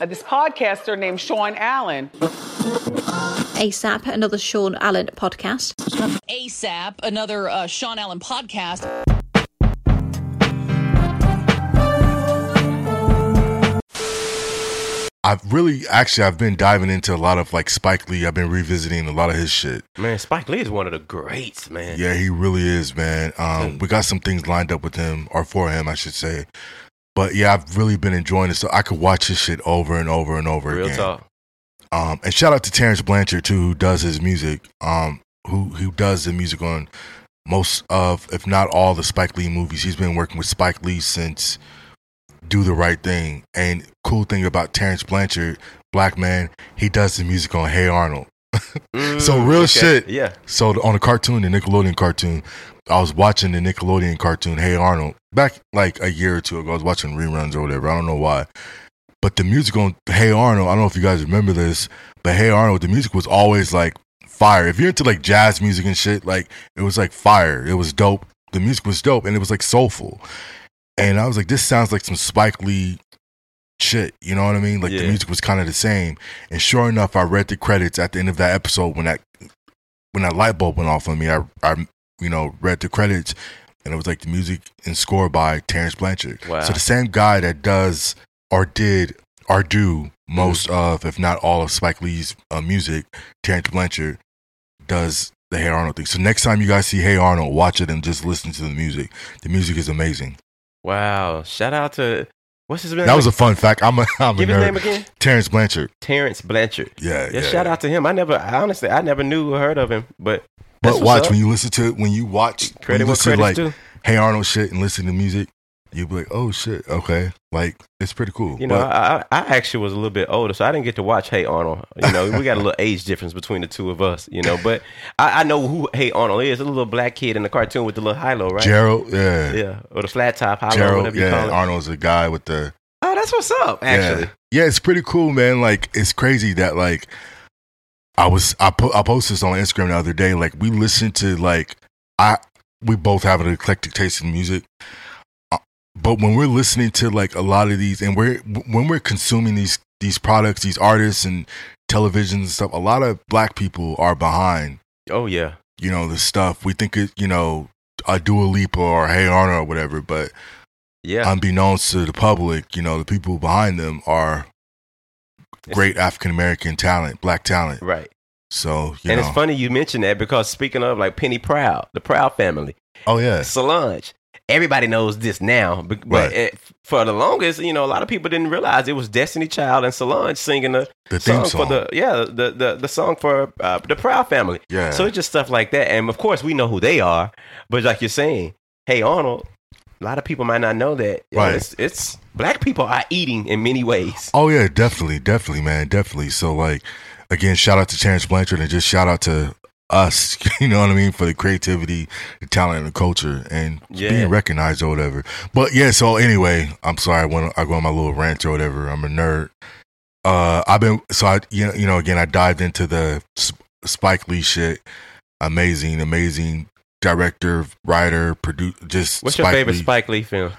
Uh, this podcaster named Sean Allen. ASAP, another Sean Allen podcast. ASAP, another uh, Sean Allen podcast. I've really, actually, I've been diving into a lot of like Spike Lee. I've been revisiting a lot of his shit. Man, Spike Lee is one of the greats, man. Yeah, he really is, man. Um, we got some things lined up with him, or for him, I should say. But yeah, I've really been enjoying it. So I could watch this shit over and over and over again. Real again. talk. Um, and shout out to Terence Blanchard too, who does his music. Um, who who does the music on most of, if not all, the Spike Lee movies. He's been working with Spike Lee since Do the Right Thing. And cool thing about Terence Blanchard, black man, he does the music on Hey Arnold. so Mm, real okay. shit. Yeah. So on the cartoon, the Nickelodeon cartoon, I was watching the Nickelodeon cartoon Hey Arnold back like a year or two ago. I was watching reruns or whatever. I don't know why. But the music on Hey Arnold, I don't know if you guys remember this, but Hey Arnold, the music was always like fire. If you're into like jazz music and shit, like it was like fire. It was dope. The music was dope and it was like soulful. And I was like, this sounds like some Spike Lee shit. You know what I mean? Like the music was kind of the same. And sure enough, I read the credits at the end of that episode when that when that light bulb went off on me. I I you know read the credits and it was like the music and score by Terence Blanchard. Wow. So the same guy that does or did or do most Mm-hmm. of, if not all of Spike Lee's uh, music, Terence Blanchard does the Hey Arnold thing. So next time you guys see Hey Arnold, watch it and just listen to the music. The music is amazing. Wow. Shout out to what's his name? That was a fun fact. I'm a, I'm Give a his name again. Terence Blanchard. Terence Blanchard. Yeah, Yeah, yeah. shout out to him. I never, I honestly, I never knew or heard of him, but But watch up. when you listen to it, when you watch when you listen to like credit's Hey Arnold shit and listen to music, you'll be like, oh shit, okay, like it's pretty cool. You know, But- I, I actually was a little bit older, so I didn't get to watch Hey Arnold. You know, we got a little age difference between the two of us. You know, but I, I know who Hey Arnold is. A little black kid in the cartoon with the little high low, right? Gerald, yeah, Yeah, or the flat top high low, Gerald, whatever you call yeah, it. Arnold's a guy with the Oh, that's what's up. Actually, Yeah. yeah, it's pretty cool, man. Like it's crazy that like I was I put I posted this on Instagram the other day. Like we listened to like I we both have an eclectic taste in music. Uh, But when we're listening to like a lot of these and we're when we're consuming these these products, these artists and television and stuff, a lot of black people are behind, Oh yeah. you know, the stuff. We think it, you know, a Dua Lipa or Hey Arnold or whatever, but Yeah. unbeknownst to the public, you know, the people behind them are great African American talent, black talent. right. So, you and know, it's funny you mentioned that because speaking of like Penny Proud, the Proud family, oh yeah, Solange. Everybody knows this now, but, Right. it, for the longest, you know, a lot of people didn't realize it was Destiny Child and Solange singing the, the song, song. for the yeah the the, the song for uh, the Proud family. yeah, So it's just stuff like that, and of course we know who they are. But like you're saying, hey Arnold, a lot of people might not know that. Right. it's, it's black people are eating in many ways. oh yeah, definitely, definitely, man, definitely. So like, again, shout out to Terence Blanchard and just shout out to us, you know what I mean, for the creativity, the talent, and the culture, and Yeah. being recognized or whatever. But yeah, so anyway, I'm sorry when I go on my little rant or whatever. I'm a nerd. Uh, I've been so I you know, you know again I dived into the Sp- Spike Lee shit. Amazing, amazing director, writer, produce. Just What's your favorite Lee. Spike Lee film?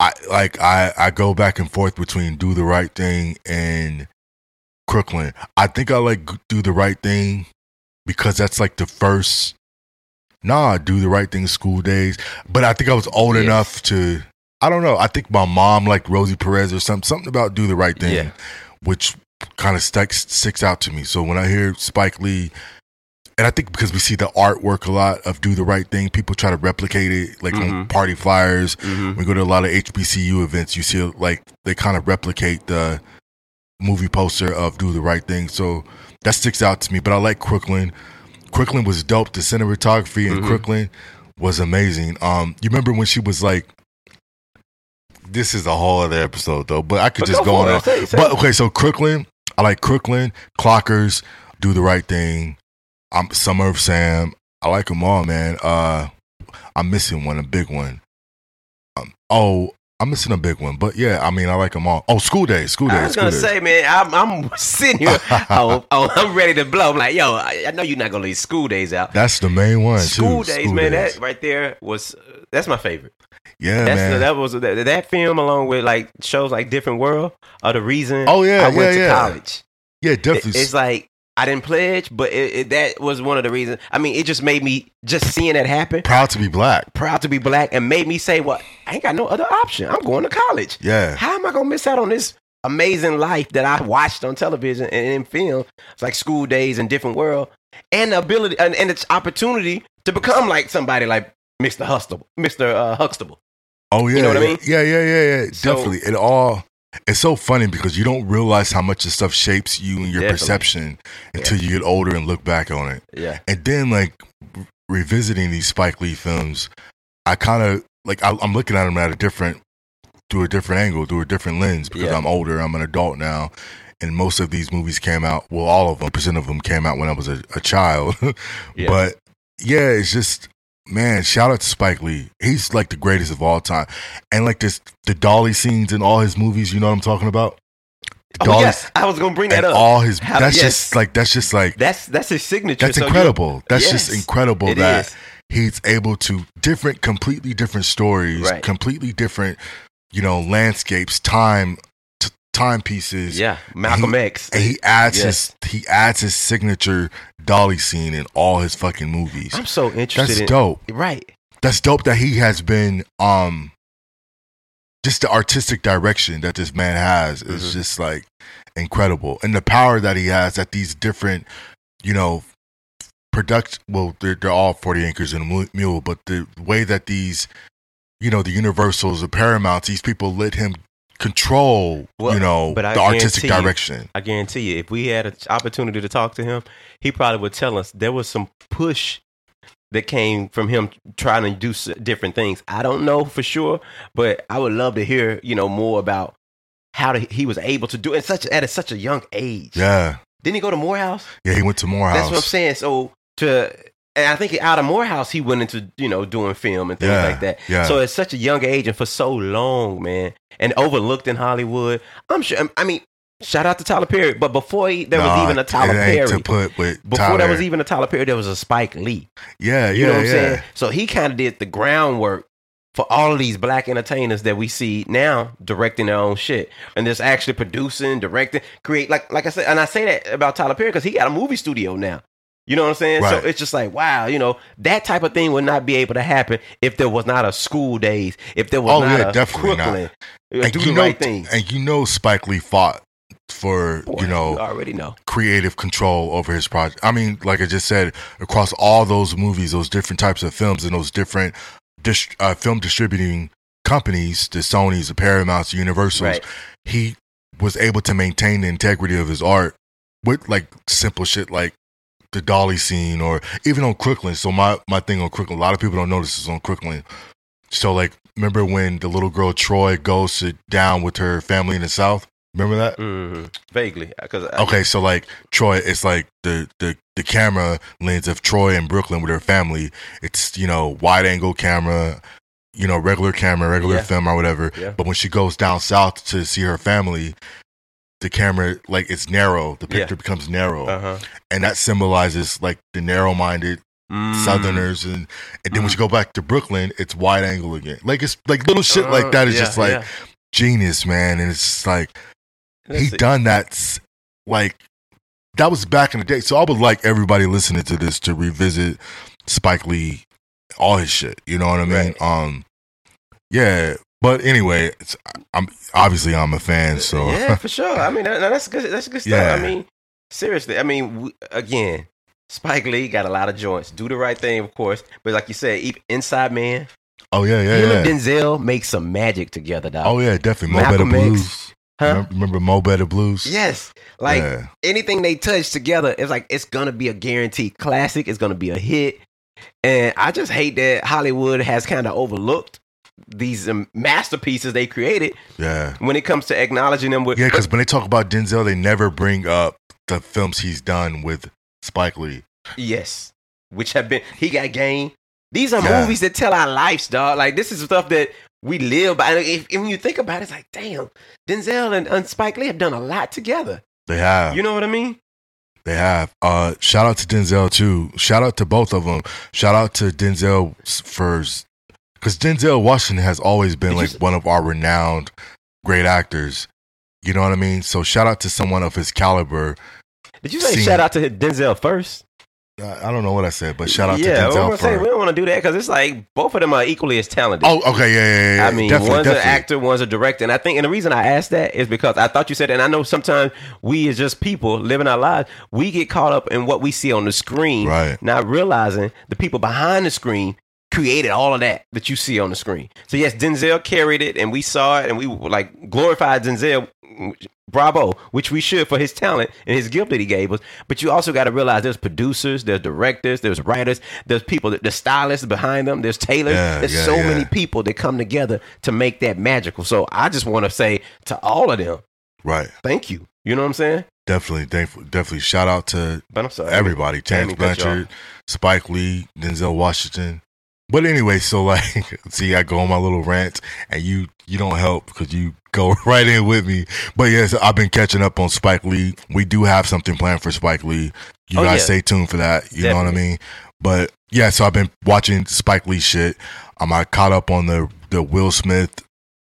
I like I I go back and forth between Do the Right Thing and Crooklyn. I think I like Do the Right Thing because that's like the first. Nah, Do the Right Thing School Daze, but I think I was old Yes. enough to. I don't know. I think my mom liked Rosie Perez or something. Something about Do the Right Thing, Yeah. which kind of sticks sticks out to me. So when I hear Spike Lee, and I think because we see the artwork a lot of Do the Right Thing, people try to replicate it, like on Mhm. party flyers. Mhm. We go to a lot of HBCU events. You see, like they kind of replicate the movie poster of "Do the Right Thing." So that sticks out to me. But I like Crooklyn. Crooklyn was dope. The cinematography in Mhm. Crooklyn was amazing. Um, you remember when she was like, "This is a whole other episode, though." But I could But just go go, on. it. Say- say But okay, so Crooklyn, I like Crooklyn, Clockers, Do the Right Thing. I'm Summer of Sam. I like them all, man. Uh, I'm missing one, a big one. Um, oh, I'm missing a big one, but yeah, I mean, I like them all. Oh, School Daze, School Daze. I was gonna Days. say, man, I'm, I'm sitting here. oh, oh, I'm ready to blow. I'm like, yo, I, I know you're not gonna leave school days out. that's the main one. School too. days, School man. Days. That right there was uh, that's my favorite. yeah, That's man. that was that, that film along with like shows like Different World are the reason. Oh, yeah, I went yeah, to yeah. college. yeah, definitely. it's like I didn't pledge, but it, it, that was one of the reasons. I mean, it just made me just seeing that happen. proud to be black. Proud to be black, and made me say, "Well, I ain't got no other option. I'm going to college. Yeah, How am I gonna miss out on this amazing life that I watched on television and in film? It's like School Daze and Different World, and the ability and, and its opportunity to become like somebody like Mr. Huxtable, Mr. Uh, Huxtable. Oh yeah, you know what I yeah. mean? Yeah, yeah, yeah, yeah. So- Definitely. It all. It's so funny because you don't realize how much this stuff shapes you and your Definitely. perception until you get older and look back on it. Yeah, And then like revisiting these Spike Lee films, I kind of like I, I'm looking at them at a different through a different angle, through a different lens because Yeah. I'm older. I'm an adult now. And most of these movies came out, well, all of them, percent of them came out when I was a, a child. Yeah. But yeah, it's just, man, shout out to Spike Lee. He's like the greatest of all time. And like this, the Dolly scenes in all his movies, you know what I'm talking about? The oh Dolly yes, I was gonna bring that up. all his, How- that's yes. just like, that's just like, that's that's his signature. that's So incredible. That's just incredible that is. he's able to different, completely different stories, Right. completely different, you know, landscapes, time, timepieces. Yeah, Malcolm he, X. And he adds Yes. his he adds his signature dolly scene in all his fucking movies. I'm so interested. That's in, dope. Right. That's dope that he has been um just the artistic direction that this man has is Mhm. just like incredible. And the power that he has at these different, you know, product well, they're they're all 40 acres and a mule, but the way that these you know, the Universals, the Paramounts, these people let him control, Well, you know, but I the artistic guarantee you- direction. I guarantee you, if we had an opportunity to talk to him, he probably would tell us there was some push that came from him trying to do different things. I don't know for sure, but I would love to hear you know more about how to, he was able to do it at such at a, such a young age. Yeah. Didn't he go to Morehouse? Yeah, he went to Morehouse. That's what I'm saying. So to and I think out of Morehouse he went into you know doing film and things Yeah, like that. yeah. So at such a young age and for so long, man, and overlooked in Hollywood. I'm sure. I mean, shout out to Tyler Perry. But before he, there was even a Tyler Perry. to put with before Tyler. there was even a Tyler Perry, there was a Spike Lee. Yeah, You yeah, know what I'm saying? So he kind of did the groundwork for all of these black entertainers that we see now directing their own shit and just actually producing, directing, create like like I said, and I say that about Tyler Perry because he got a movie studio now. You know what I'm saying? Right. So it's just like wow, you know that type of thing would not be able to happen if there was not a school days, if there was Oh, not yeah, a definitely not. Uh, And Do you the know, right thing. and you know, Spike Lee fought for Boy, you know you already know. creative control over his project. I mean, like I just said, across all those movies, those different types of films, and those different dis- uh, film distributing companies, the Sony's, the Paramounts, the Universals, Right. he was able to maintain the integrity of his art with like simple shit like the dolly scene or even on Crooklyn. So my my thing on Crooklyn, a lot of people don't this is on Crooklyn. So like, remember when the little girl Troy goes to down with her family in the South? Remember that? hmm Vaguely, because Okay, so like Troy, it's like the the the camera lens of Troy in Brooklyn with her family. It's you know wide angle camera, you know regular camera, regular Yeah. film or whatever. Yeah. But when she goes down south to see her family, the camera like it's narrow. The Yeah. picture becomes narrow, Uh huh. and that symbolizes like the narrow minded Mm. Southerners, and and then when you go back to Brooklyn, it's wide angle again. Like it's like little shit like Uh, that is yeah, just like yeah. genius, man. And it's just like he done that like that was back in the day. So I would like everybody listening to this to revisit Spike Lee, all his shit. You know what I mean? Right. Um, yeah. But anyway, it's, I'm obviously I'm a fan. So yeah, for sure. I mean, that, that's good. That's good stuff. Yeah. I mean, seriously. I mean, we, again, Spike Lee got a lot of joints. Do the right thing, of course. But like you said, Inside Man, oh yeah, yeah, him yeah. and Denzel make some magic together, dog. Oh yeah, definitely. Mo Malcolm Better X. Blues. Huh? Remember, remember Mo Better Blues? Yes, like Yeah. anything they touch together, it's like it's gonna be a guaranteed classic. It's gonna be a hit, and I just hate that Hollywood has kind of overlooked these um, masterpieces they created Yeah. when it comes to acknowledging them with. Yeah, because when they talk about Denzel, they never bring up the films he's done with Spike Lee. Yes, which have been he got game. These are Yeah. movies that tell our lives, dog. Like this is stuff that we live by. And if, when you think about it, it's like, damn, Denzel and, and Spike Lee have done a lot together. They have. You know what I mean? They have. Uh, shout out to Denzel too. Shout out to both of them. Shout out to Denzel for because Denzel Washington has always been like one of our renowned great actors. You know what I mean? So shout out to someone of his caliber. Did you say Seen- shout out to Denzel first? I don't know what I said, but shout out yeah, to Denzel gonna we don't want to do that because it's like both of them are equally as talented. Oh, okay, yeah, yeah, yeah. I mean, definitely, one's definitely. an actor, one's a director, and I think, and the reason I asked that is because I thought you said, and I know sometimes we as just people living our lives, we get caught up in what we see on the screen, Right. Not realizing the people behind the screen created all of that that you see on the screen. So yes, Denzel carried it, and we saw it, and we like glorified Denzel. Bravo, which we should for his talent and his gift that he gave us. But you also got to realize there's producers, there's directors, there's writers, there's people, that the stylists behind them, there's tailors. Yeah, there's yeah, so yeah. many people that come together to make that magical. So I just want to say to all of them, Right. thank you. You know what I'm saying? Definitely, thankful- definitely. Shout out to But I'm sorry. everybody. Let Terence you Blanchard, Spike Lee, Denzel Washington. But anyway, so like, see, I go on my little rants, and you you don't help because you go right in with me. But yes, I've been catching up on Spike Lee. We do have something planned for Spike Lee. You Oh, guys yeah. stay tuned for that. You know what I mean? But yeah, so I've been watching Spike Lee shit. Um, I caught up on the the Will Smith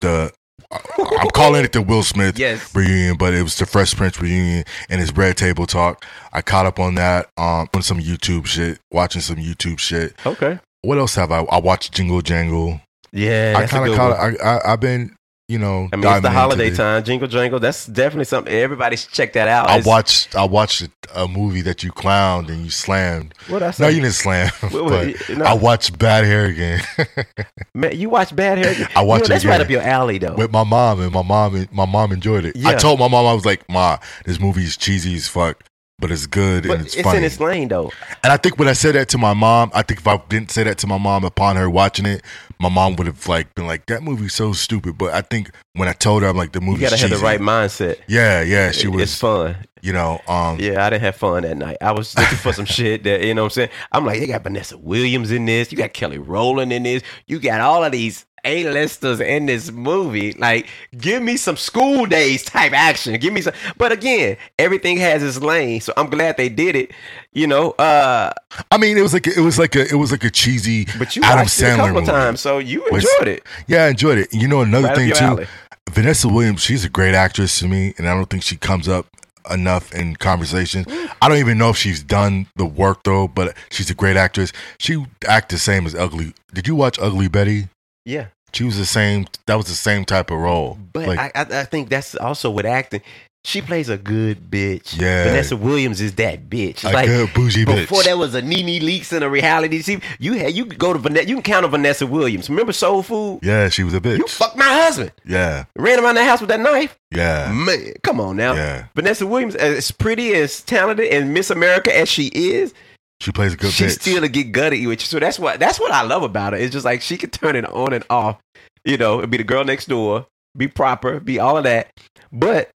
the. I'm calling it the Will Smith Yes. reunion, but it was the Fresh Prince reunion and his Red Table Talk. I caught up on that, um, on some YouTube shit, watching some YouTube shit. Okay. What else have I? I watched Jingle Jangle. Yeah. I kind of caught. one. I, I I've been, you know, I mean, it's the holiday time. Jingle Jangle. That's definitely something. Everybody should check that out. I It's- watched. I watched a, movie that you clowned and you slammed. What I said? No, you didn't slam. What- what- no. I watched Bad Hair again Man, you watch Bad Hair? again. I watched you know, it That's right up your alley, though. with my mom, and my mom, and my mom enjoyed it. I told my mom I was like, "Ma, this movie is cheesy as fuck." But it's good But and it's, it's, funny. in its lane though. and I think when I said that to my mom, I think if I didn't say that to my mom upon her watching it, my mom would have like been like, "That movie's so stupid." But I think when I told her, I'm like, "The movie's gotta have the right mindset. Yeah, yeah, she was. It's fun. You know, um, Yeah, I didn't have fun that night. I was looking for some shit that you know what I'm saying. I'm like, they got Vanessa Williams in this. You got Kelly Rowland in this. You got all of these A-listers in this movie. Like, give me some school days type action. Give me some. But again, everything has its lane. So I'm glad they did it. You know, uh, I mean, it was like a, it was like a it was like a cheesy but you Adam it a Sandler couple movie. times, so you enjoyed it. Yeah, I enjoyed it. You know, another Right thing too, alley. Vanessa Williams, she's a great actress to me, and I don't think she comes up enough in conversations. I don't even know if she's done the work though, but she's a great actress. She act the same as Ugly. Did you watch Ugly Betty? Yeah. She was the same. That was the same type of role. But like, I, I, I think that's also with acting. She plays a good bitch. Yeah. Vanessa Williams is that bitch. A good bougie bitch. Before there was a NeNe Leakes in a reality TV, you had you could go to Vanessa. You can count on Vanessa Williams. Remember Soul Food? yeah, she was a bitch. You fucked my husband. yeah, Ran around the house with that knife. yeah. Man, come on now. Yeah. Vanessa Williams, as pretty as talented and Miss America as she is, She plays a good She's bitch. still to get gutty with you. So that's what that's what I love about her. It's just like she can turn it on and off. You know, be the girl next door, be proper, be all of that. But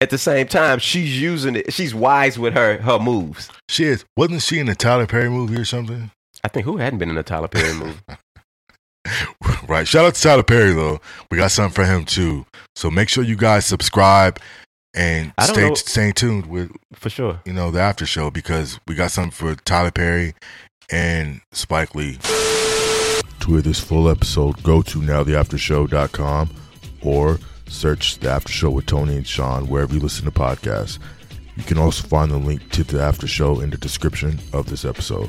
at the same time, she's using it. She's wise with her her moves. she is. Wasn't she in the Tyler Perry movie or something? I think who hadn't been in a Tyler Perry movie? right. Shout out to Tyler Perry though. We got something for him too. So make sure you guys subscribe and I don't stay know- stay tuned with For sure. you know the after show because we got something for Tyler Perry and Spike Lee. To hear this full episode, go to nowtheaftershow.com or search the after show with Tony and Sean wherever you listen to podcasts. You can also find the link to the after show in the description of this episode.